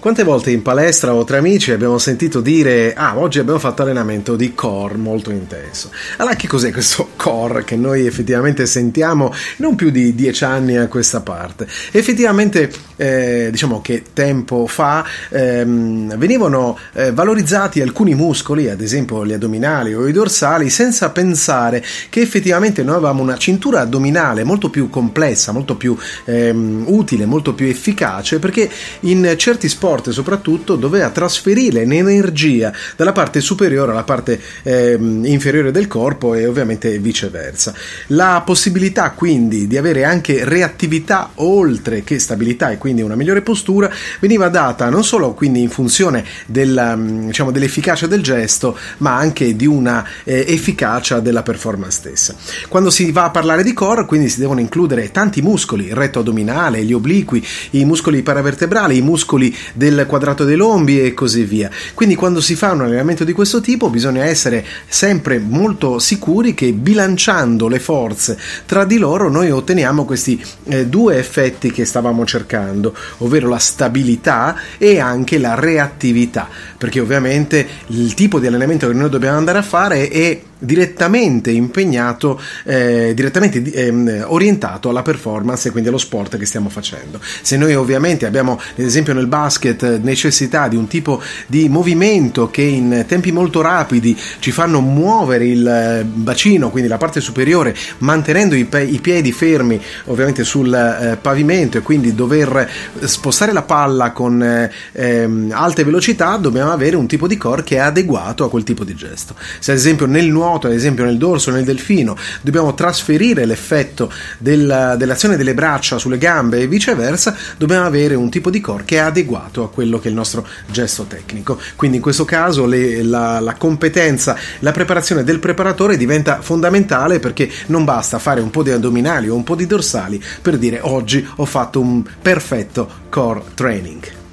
Quante volte in palestra o tra amici abbiamo sentito dire ah oggi abbiamo fatto allenamento di core molto intenso. Allora che cos'è questo core che noi effettivamente sentiamo non più di dieci anni a questa parte? Effettivamente eh, diciamo che tempo fa ehm, venivano eh, valorizzati alcuni muscoli, ad esempio gli addominali o i dorsali, senza pensare che effettivamente noi avevamo una cintura addominale molto più complessa, molto più ehm, utile, molto più efficace perché in certi sport soprattutto doveva trasferire l'energia dalla parte superiore alla parte eh, inferiore del corpo e ovviamente viceversa. La possibilità quindi di avere anche reattività oltre che stabilità e quindi una migliore postura veniva data non solo quindi in funzione della, diciamo, dell'efficacia del gesto ma anche di una eh, efficacia della performance stessa. Quando si va a parlare di core quindi si devono includere tanti muscoli, il retto addominale, gli obliqui, i muscoli paravertebrali, i muscoli del quadrato dei lombi e così via. Quindi quando si fa un allenamento di questo tipo bisogna essere sempre molto sicuri che bilanciando le forze tra di loro noi otteniamo questi eh, due effetti che stavamo cercando, ovvero la stabilità e anche la reattività, perché ovviamente il tipo di allenamento che noi dobbiamo andare a fare è direttamente impegnato, eh, direttamente eh, orientato alla performance e quindi allo sport che stiamo facendo. Se noi ovviamente abbiamo, ad esempio nel basket, necessità di un tipo di movimento che in tempi molto rapidi ci fanno muovere il eh, bacino, quindi la parte superiore, mantenendo i, pe- i piedi fermi ovviamente sul eh, pavimento e quindi dover spostare la palla con eh, ehm, alte velocità, dobbiamo avere un tipo di core che è adeguato a quel tipo di gesto. Se ad esempio nel nuoto nuoto, ad esempio nel dorso, nel delfino, dobbiamo trasferire l'effetto del, dell'azione delle braccia sulle gambe e viceversa, dobbiamo avere un tipo di core che è adeguato a quello che è il nostro gesto tecnico. Quindi in questo caso le, la, la competenza, la preparazione del preparatore diventa fondamentale perché non basta fare un po' di addominali o un po' di dorsali per dire oggi ho fatto un perfetto core training.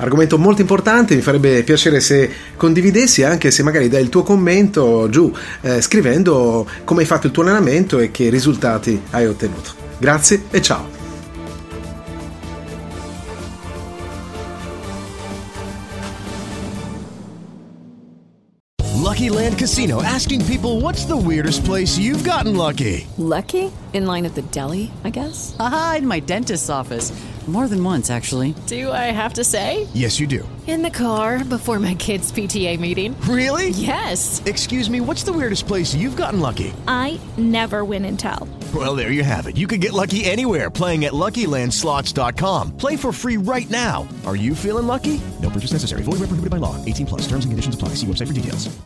Argomento molto importante, mi farebbe piacere se condividessi anche se magari dai il tuo commento giù eh, scrivendo come hai fatto il tuo allenamento e che risultati hai ottenuto. Grazie e ciao! Lucky Land Casino asking people what's the weirdest place you've gotten lucky? Lucky? In line at the deli, I guess? Aha, in my dentist's office. More than once, actually. Do I have to say? Yes, you do. In the car before my kids' PTA meeting. Really? Yes. Excuse me, what's the weirdest place you've gotten lucky? I never win and tell. Well, there you have it. You can get lucky anywhere playing at LuckyLandSlots.com. Play for free right now. Are you feeling lucky? No purchase necessary. Void where prohibited by law. 18 plus. Terms and conditions apply. See website for details.